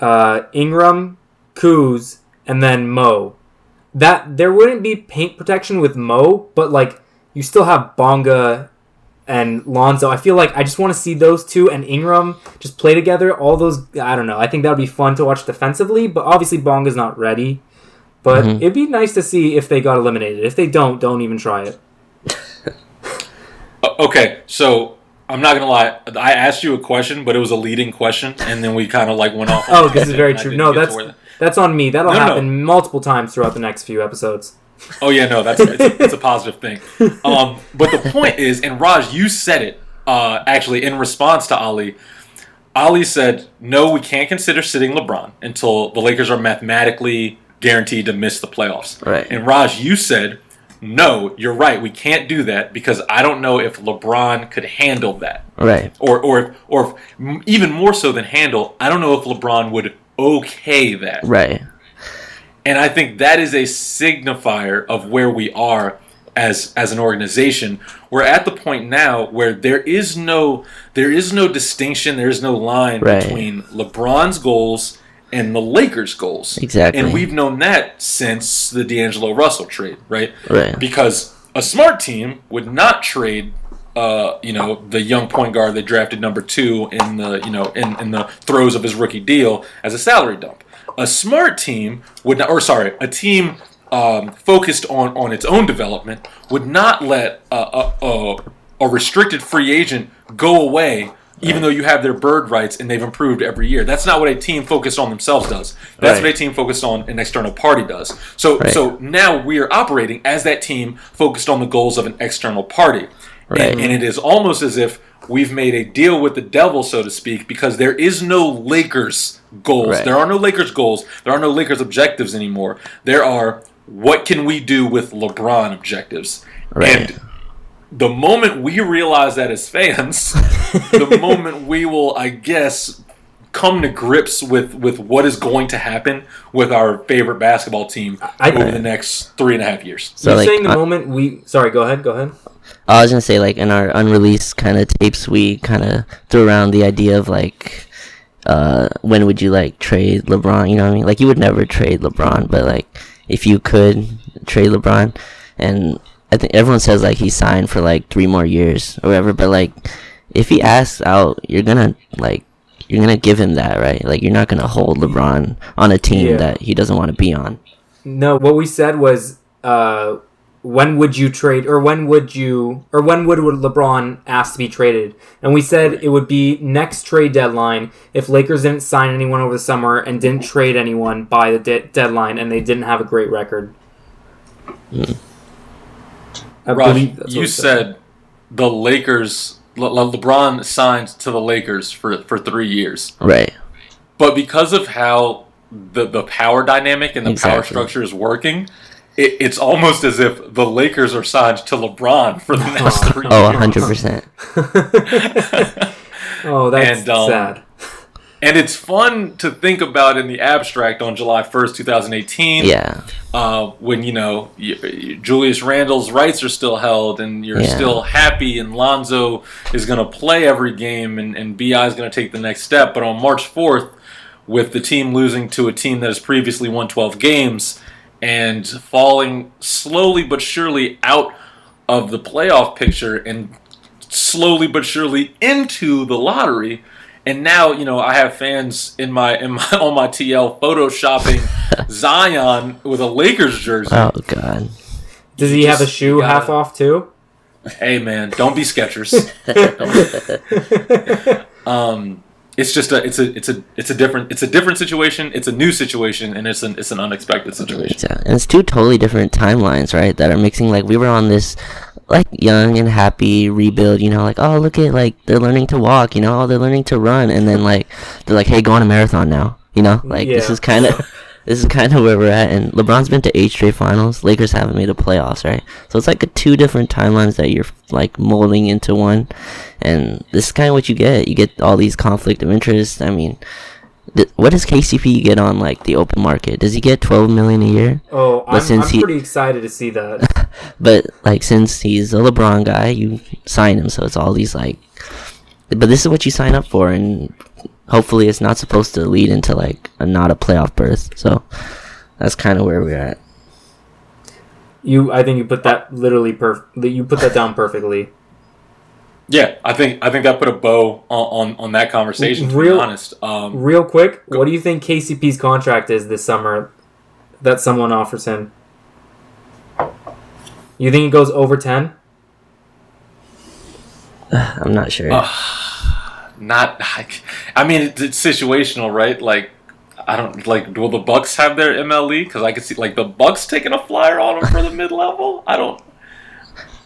C: uh, Ingram, Kuz, and then Mo. That there wouldn't be paint protection with Mo, but like you still have Bonga and Lonzo. I feel like I just want to see those two and Ingram just play together. All those I don't know. I think that would be fun to watch defensively, but obviously Bonga's not ready. But
D: Mhm.
C: it'd be nice to see if they got eliminated. If they don't, don't even try it.
B: Okay, so I'm not gonna lie. I asked you a question, but it was a leading question, and then we kind of like went off.
C: Oh, this is very true. No, that's that's on me. That'll
B: No, no.
C: happen multiple times throughout the next few episodes.
B: Oh yeah, no, that's it's a, it's a positive thing. Um, but the point is, and Raj, you said it uh, actually in response to Ali. Ali said, "No, we can't consider sitting LeBron until the Lakers are mathematically guaranteed to miss the playoffs."
D: Right.
B: And Raj, you said, "No, you're right. We can't do that because I don't know if LeBron could handle that."
D: Right.
B: or or or m- even more so than handle. I don't know if LeBron would okay that,
D: Right.
B: and I think that is a signifier of where we are as as an organization. We're at the point now where there is no there is no distinction, there is no line
D: Right.
B: between LeBron's goals and the Lakers' goals.
D: Exactly.
B: and we've known that since the D'Angelo Russell trade, right?
D: Right.
B: because a smart team would not trade uh, you know the young point guard they drafted number two in the you know in, in the throes of his rookie deal as a salary dump a smart team would not or sorry a team um, focused on on its own development would not let a, a, a, a restricted free agent go away even though you have their bird rights and they've improved every year that's not what a team focused on themselves does that's
D: Right.
B: what a team focused on an external party does so
D: Right.
B: so now we are operating as that team focused on the goals of an external party. And, and it is almost as if we've made a deal with the devil, so to speak, because there is no Lakers goals. There are no Lakers goals. There are no Lakers objectives anymore. There are what can we do with LeBron objectives.
D: Right.
B: And the moment we realize that as fans, the moment we will, I guess, come to grips with with what is going to happen with our favorite basketball team
C: I-
B: over the next three and a half years.
D: So
C: You're
D: like,
C: saying the
D: I-
C: moment we sorry, go ahead, go ahead.
D: I was gonna say like in our unreleased kind of tapes, we kind of threw around the idea of like, uh, when would you like trade LeBron? You know what I mean? Like you would never trade LeBron, but like if you could trade LeBron, and I think everyone says like he signed for like three more years or whatever, but like if he asks out, you're gonna like you're gonna give him that, right? Like you're not gonna hold LeBron on a team
C: Yeah.
D: that he doesn't want to be on.
C: No, what we said was uh when would you trade or when would you or when would LeBron ask to be traded? And we said it would be next trade deadline if Lakers didn't sign anyone over the summer and didn't trade anyone by the de- deadline and they didn't have a great record. I
B: Raj,
C: believe that's
B: you
C: we
B: said the Lakers. Le- Le- LeBron signed to the Lakers for for three years,
D: Right.
B: but because of how the the power dynamic and the power structure is working, it, it's almost as if the Lakers are signed to LeBron for the next three
D: Oh,
B: years.
D: 100%.
C: Oh, that's
B: And, um,
C: sad.
B: And it's fun to think about in the abstract on July 1st, 2018.
D: Yeah.
B: uh, when you know Julius Randle's rights are still held, and you're
D: Yeah.
B: still happy, and Lonzo is going to play every game, and, and BI is going to take the next step. But on March 4th, with the team losing to a team that has previously won 12 games and falling slowly but surely out of the playoff picture and slowly but surely into the lottery. And now, you know, I have fans in my in my on my TL photoshopping Zion with a Lakers jersey.
D: Oh, God.
C: Does he have a shoe
B: gotta-
C: half off too?
B: Hey man, don't be Skechers. um, it's just a it's a it's a it's a different it's a different situation. It's a new situation, and it's an it's an unexpected situation.
D: Yeah, and it's two totally different timelines, right? That are mixing. Like we were on this, like young and happy rebuild. You know, like oh look at like they're learning to walk. You know, oh they're learning to run, and then like they're like, hey, go on a marathon now. You know, like this is kind of. This is kind of where we're at, and LeBron's been to eight straight finals. Lakers haven't made the playoffs, right? So it's like a two different timelines that you're like molding into one, and this is kind of what you get. You get all these conflict of interest. I mean, th- what does KCP get on like the open market? Does he get twelve million a year?
C: Oh,
D: But
C: I'm,
D: since
C: I'm
D: he-
C: pretty excited to see that.
D: But like since he's a LeBron guy, you sign him, so it's all these like. But this is what you sign up for, and hopefully it's not supposed to lead into like a not a playoff berth. So that's kind of where we're at.
C: You, I think you put that literally perf. You put that down perfectly.
B: Yeah, I think I think that put a bow on on, on that conversation. To
C: Real-
B: be honest, um,
C: Real quick, what do you think KCP's contract is this summer that someone offers him? You think it goes over ten?
D: I'm not sure.
B: not. I mean, it's, it's situational, right? Like. I don't like. Will the Bucks have their MLE? Because I could see like the Bucks taking a flyer on him for the mid level. I don't.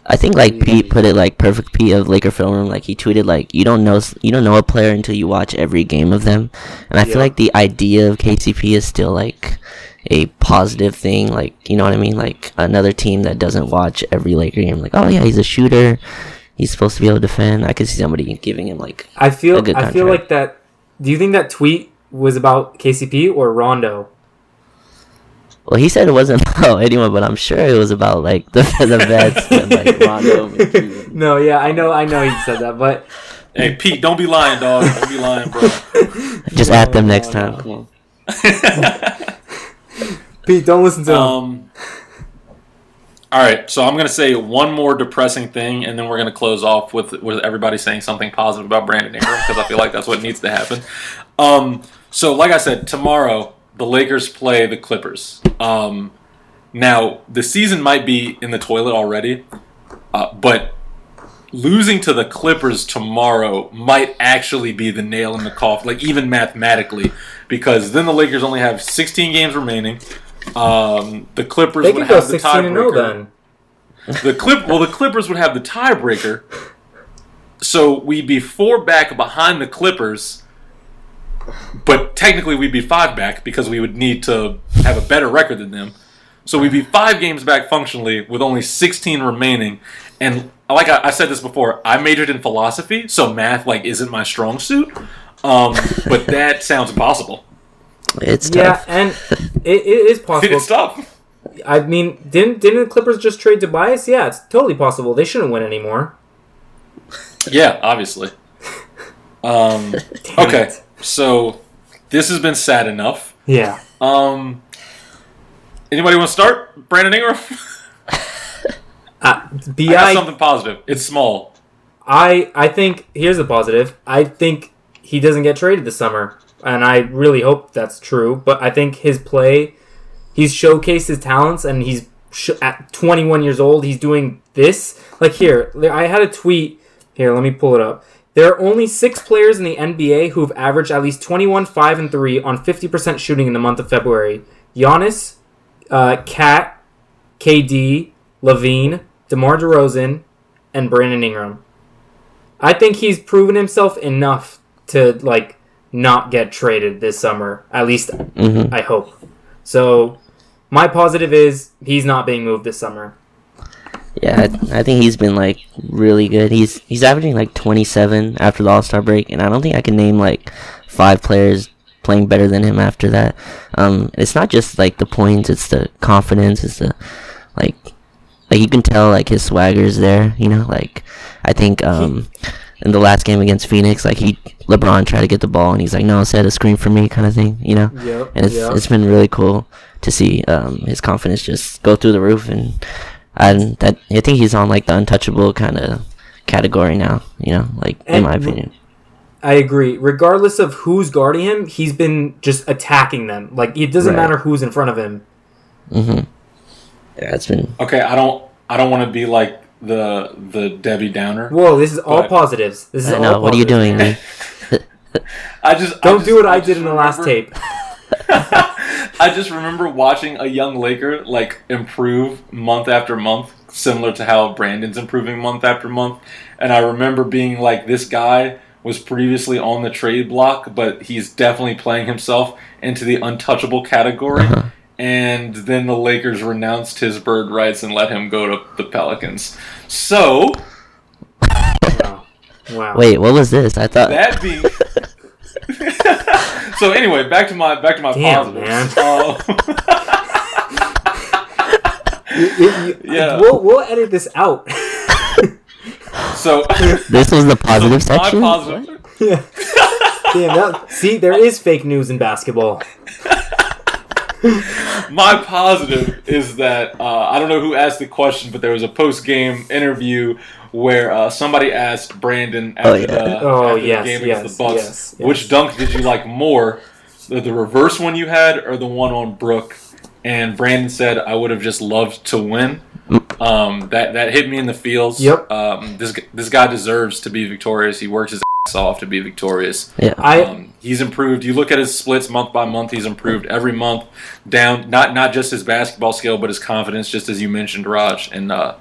D: I think like Pete put it like perfect Pete of Laker film room. Like he tweeted like you don't know you don't know a player until you watch every game of them, and I feel like the idea of KCP is still like a positive thing. Like you know what I mean? Like another team that doesn't watch every Laker game, like oh yeah, he's a shooter. He's supposed to be able to defend. I could see somebody giving him like
C: I feel.
D: A good
C: I feel like that. Do you think that tweet was about KCP or Rondo?
D: Well he said it wasn't about anyone, but I'm sure it was about like the the vets and like Rondo. McGee.
C: No, yeah, I know, I know he said that, but
B: Hey Pete, don't be lying, dog. Don't be lying, bro.
D: Just at them next time. Come.
C: Pete, don't listen to him.
B: Um, all right, so I'm gonna say one more depressing thing, and then we're gonna close off with with everybody saying something positive about Brandon Ingram because I feel like that's what needs to happen. Um, so, like I said, tomorrow the Lakers play the Clippers. Um, now the season might be in the toilet already, uh, but losing to the Clippers tomorrow might actually be the nail in the coffin, like even mathematically, because then the Lakers only have 16 games remaining. Um, the Clippers
C: they
B: would have the
C: zero
B: tiebreaker.
C: then.
B: The clip, well, the Clippers would have the tiebreaker, so we'd be four back behind the Clippers. But technically, we'd be five back because we would need to have a better record than them. So we'd be five games back functionally with only 16 remaining. And like I, I said this before, I majored in philosophy, so math like isn't my strong suit. Um, but that sounds impossible.
D: It's
C: Yeah, and it, it is possible.
B: It's tough.
C: I mean, didn't didn't the Clippers just trade Tobias? Yeah, it's totally possible. They shouldn't win anymore.
B: Yeah, obviously. Um, okay,
C: it.
B: So this has been sad enough.
C: Yeah.
B: Um, anybody want to start? Brandon Ingram.
C: Uh,
B: I got something positive. It's small.
C: I I think here's the positive. I think he doesn't get traded this summer, and I really hope that's true. But I think his play, he's showcased his talents, and he's sh- at 21 years old. He's doing this. Like here, I had a tweet. Here, let me pull it up. There are only six players in the NBA who've averaged at least 21, 5, and 3 on 50% shooting in the month of February. Giannis, uh, KAT, KD, LaVine, DeMar DeRozan, and Brandon Ingram. I think he's proven himself enough to like not get traded this summer. At least
D: hmm
C: I hope. So my positive is he's not being moved this summer.
D: Yeah, I, I think he's been like really good. He's he's averaging like 27 after the All Star break, and I don't think I can name like five players playing better than him after that. Um, it's not just like the points; it's the confidence. It's the like like you can tell like his swagger's there. You know, like I think um in the last game against Phoenix, like he LeBron tried to get the ball and he's like, no, set a screen for me, kind of thing. You know,
C: Yep,
D: and it's
C: yep.
D: it's been really cool to see um his confidence just go through the roof and and that I think he's on like the untouchable kind of category now. You know, like in my opinion.
C: I agree. Regardless of who's guarding him, he's been just attacking them. Like it doesn't
D: Right.
C: matter who's in front of him.
D: Mm-hmm. Yeah, it's been
B: Okay, I don't I don't want to be like the the Debbie Downer.
C: Whoa, this is all positives. This is
D: I
C: all
D: know. What are you doing? Lee?
B: I just
C: Don't
B: just-
C: do what I
B: just
C: did in the last
B: remember-
C: tape.
B: I just remember watching a young Laker like improve month after month, similar to how Brandon's improving month after month. And I remember being like, this guy was previously on the trade block, but he's definitely playing himself into the untouchable category.
D: Uh-huh.
B: And then the Lakers renounced his bird rights and let him go to the Pelicans. So
C: Wow. Wow.
D: Wait, what was this? I thought.
B: that being so anyway back to my back to my
C: Damn,
B: positives
C: man.
B: Uh,
C: You- you- you-
B: Yeah.
C: We'll we'll edit this out.
B: so
D: This was the positive
B: so my
D: section.
B: positive-
C: Yeah. Damn. That, see, there is fake news in basketball.
B: my positive is that uh, I don't know who asked the question, but there was a post game interview where uh, somebody asked Brandon after,
D: Oh, yeah.
B: the,
C: Oh,
B: after
C: yes,
B: the game
C: yes,
B: against the Bucks,
C: yes, yes.
B: which dunk did you like more, the, the reverse one you had or the one on Brooke? And Brandon said, "I would have just loved to win." Um, that that hit me in the feels.
C: Yep.
B: Um, this this guy deserves to be victorious. He works his ass off to be victorious.
D: Yeah.
C: I
B: Um, he's improved. You look at his splits month by month. He's improved every month. Down not not just his basketball skill, but his confidence. Just as you mentioned, Raj, and uh,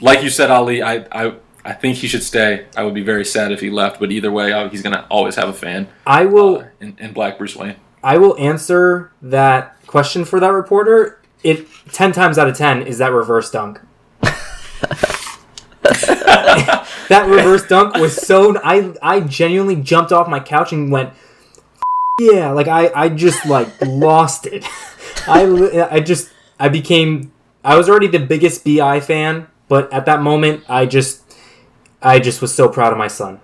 B: like you said, Ali, I, I I think he should stay. I would be very sad if he left. But either way, uh, he's gonna always have a fan
C: I will
B: uh, in, in Black Bruce Wayne.
C: I will answer that question for that reporter. It ten times out of ten is that reverse dunk. that reverse dunk was so I I genuinely jumped off my couch and went yeah like I I just like lost it. I I just I became I was already the biggest BI fan, but at that moment I just I just was so proud of my son.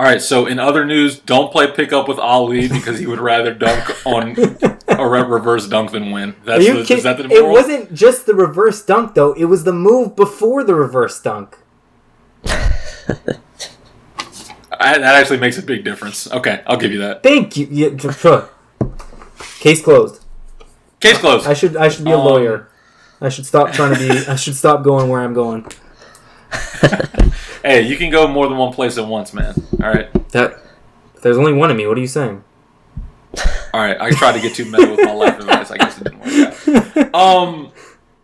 B: All right. So in other news, don't play pickup with Ali because he would rather dunk on a reverse dunk than win.
C: Are
B: That's
C: you
B: the,
C: kidding?
B: is that the
C: it wasn't just the reverse dunk though. It was the move before the reverse dunk.
B: I, that actually makes a big difference. Okay, I'll give you that.
C: Thank you. Yeah. Case closed.
B: Case closed.
C: I should I should be a
B: Um,
C: lawyer. I should stop trying to be. I should stop going where I'm going.
B: Hey, you can go more than one place at once, man. All right.
C: That there's only one of me. What are you saying?
B: All right, I tried to get too meta with my life advice. I guess it didn't work out. Um,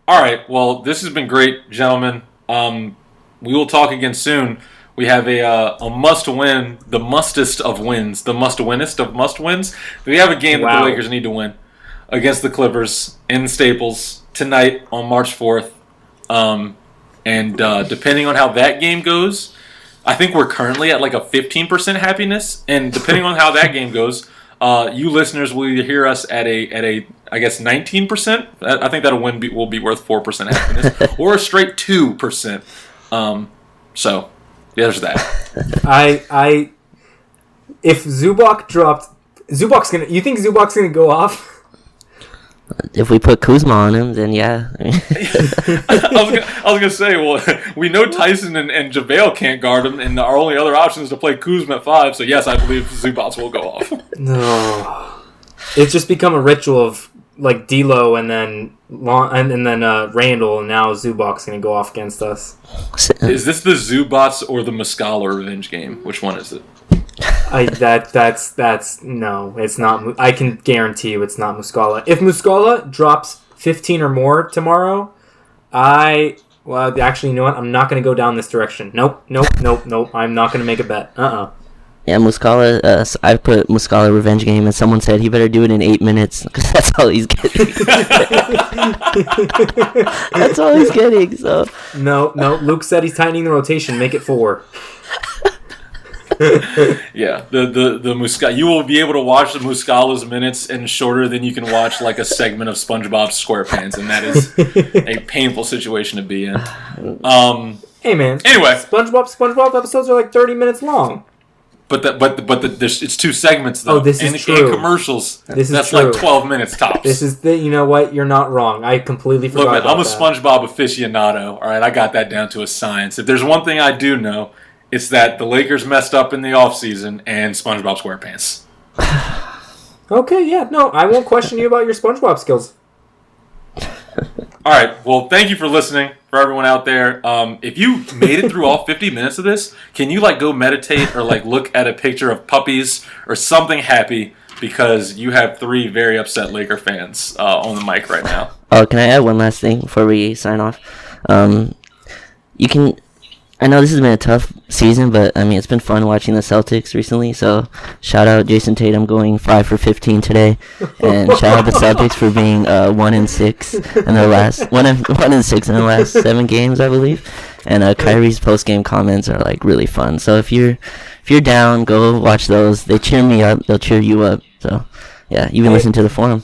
B: all right. Well, this has been great, gentlemen. Um, we will talk again soon. We have a uh, a must win, the mustest of wins, the must winnest of must wins. We have a game that the Lakers need to win against the Clippers in Staples tonight on March fourth. Um, and uh, depending on how that game goes, I think we're currently at like a 15% happiness, and depending on how that game goes, uh, you listeners will either hear us at a at a I guess 19%. I I think that'll win be, will be worth 4% happiness, or a straight 2%. Um, so there's that.
C: I I if Zubac dropped Zubac's gonna. You think Zubac's gonna go off?
D: If we put Kuzma on him, then yeah.
B: I was gonna, I was gonna say, well, we know Tyson and, and JaVale can't guard him, and our only other option is to play Kuzma at five. So yes, I believe Zubac will go off.
C: No. It's just become a ritual of like D'Lo and then Lon- and, and then uh, Randle, and now Zubac's gonna go off against us.
B: Is this the Zubac or the Muscala revenge game? Which one is it?
C: I that that's that's no, it's not. I can guarantee you, it's not Muscala. If Muscala drops fifteen or more tomorrow, I well, actually, you know what? I'm not going to go down this direction. Nope, nope, nope, nope. I'm not going to make a bet. Uh uh
D: Yeah, Muscala. Uh, I put Muscala revenge game, and someone said he better do it in eight minutes because that's all he's getting. that's all he's getting. So
C: No, no. Luke said he's tightening the rotation. Make it four.
B: Yeah, the the the Musca- You will be able to watch the Muscala's minutes in shorter than you can watch like a segment of SpongeBob SquarePants, and that is a painful situation to be in. Um.
C: Hey man.
B: Anyway,
C: SpongeBob SpongeBob episodes are like thirty minutes long.
B: but the, but the, but the, there's, it's two segments though.
C: Oh, this is
B: and,
C: true.
B: And commercials.
C: This is
B: that's
C: true.
B: like twelve minutes tops.
C: This is the. You know what? You're not wrong. I completely forgot.
B: Look, man,
C: about
B: I'm a
C: that.
B: SpongeBob aficionado. All right, I got that down to a science. If there's one thing I do know, it's that the Lakers messed up in the offseason and SpongeBob SquarePants.
C: Okay, yeah, no, I won't question you about your SpongeBob skills.
B: All right. Well, thank you for listening. For everyone out there, um, if you made it through all 50 minutes of this, can you like go meditate or like look at a picture of puppies or something happy because you have three very upset Laker fans uh, on the mic right now?
D: Oh, can I add one last thing before we sign off? Um, you can. I know this has been a tough season, but I mean it's been fun watching the Celtics recently. So shout out Jayson Tatum going five for fifteen today, and shout out the Celtics for being uh, one in six in their last one in one in six in the last seven games, I believe. And uh, Kyrie's post game comments are like really fun. So if you're if you're down, go watch those. They cheer me up. They'll cheer you up. So yeah, you can listen to the forum.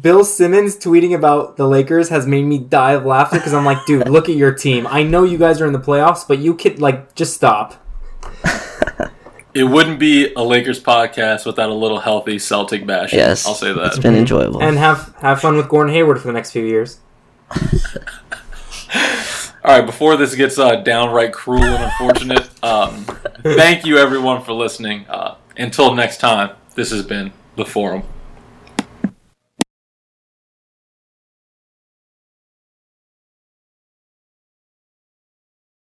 C: Bill Simmons tweeting about the Lakers has made me die of laughter because I'm like, dude, look at your team. I know you guys are in the playoffs, but you could like just stop.
B: It wouldn't be a Lakers podcast without a little healthy Celtic bashing.
D: Yes,
B: I'll say that.
D: It's been enjoyable.
C: And have have fun with Gordon Hayward for the next few years.
B: All right, before this gets uh, downright cruel and unfortunate, um, thank you everyone for listening. Uh, until next time, this has been The Forum.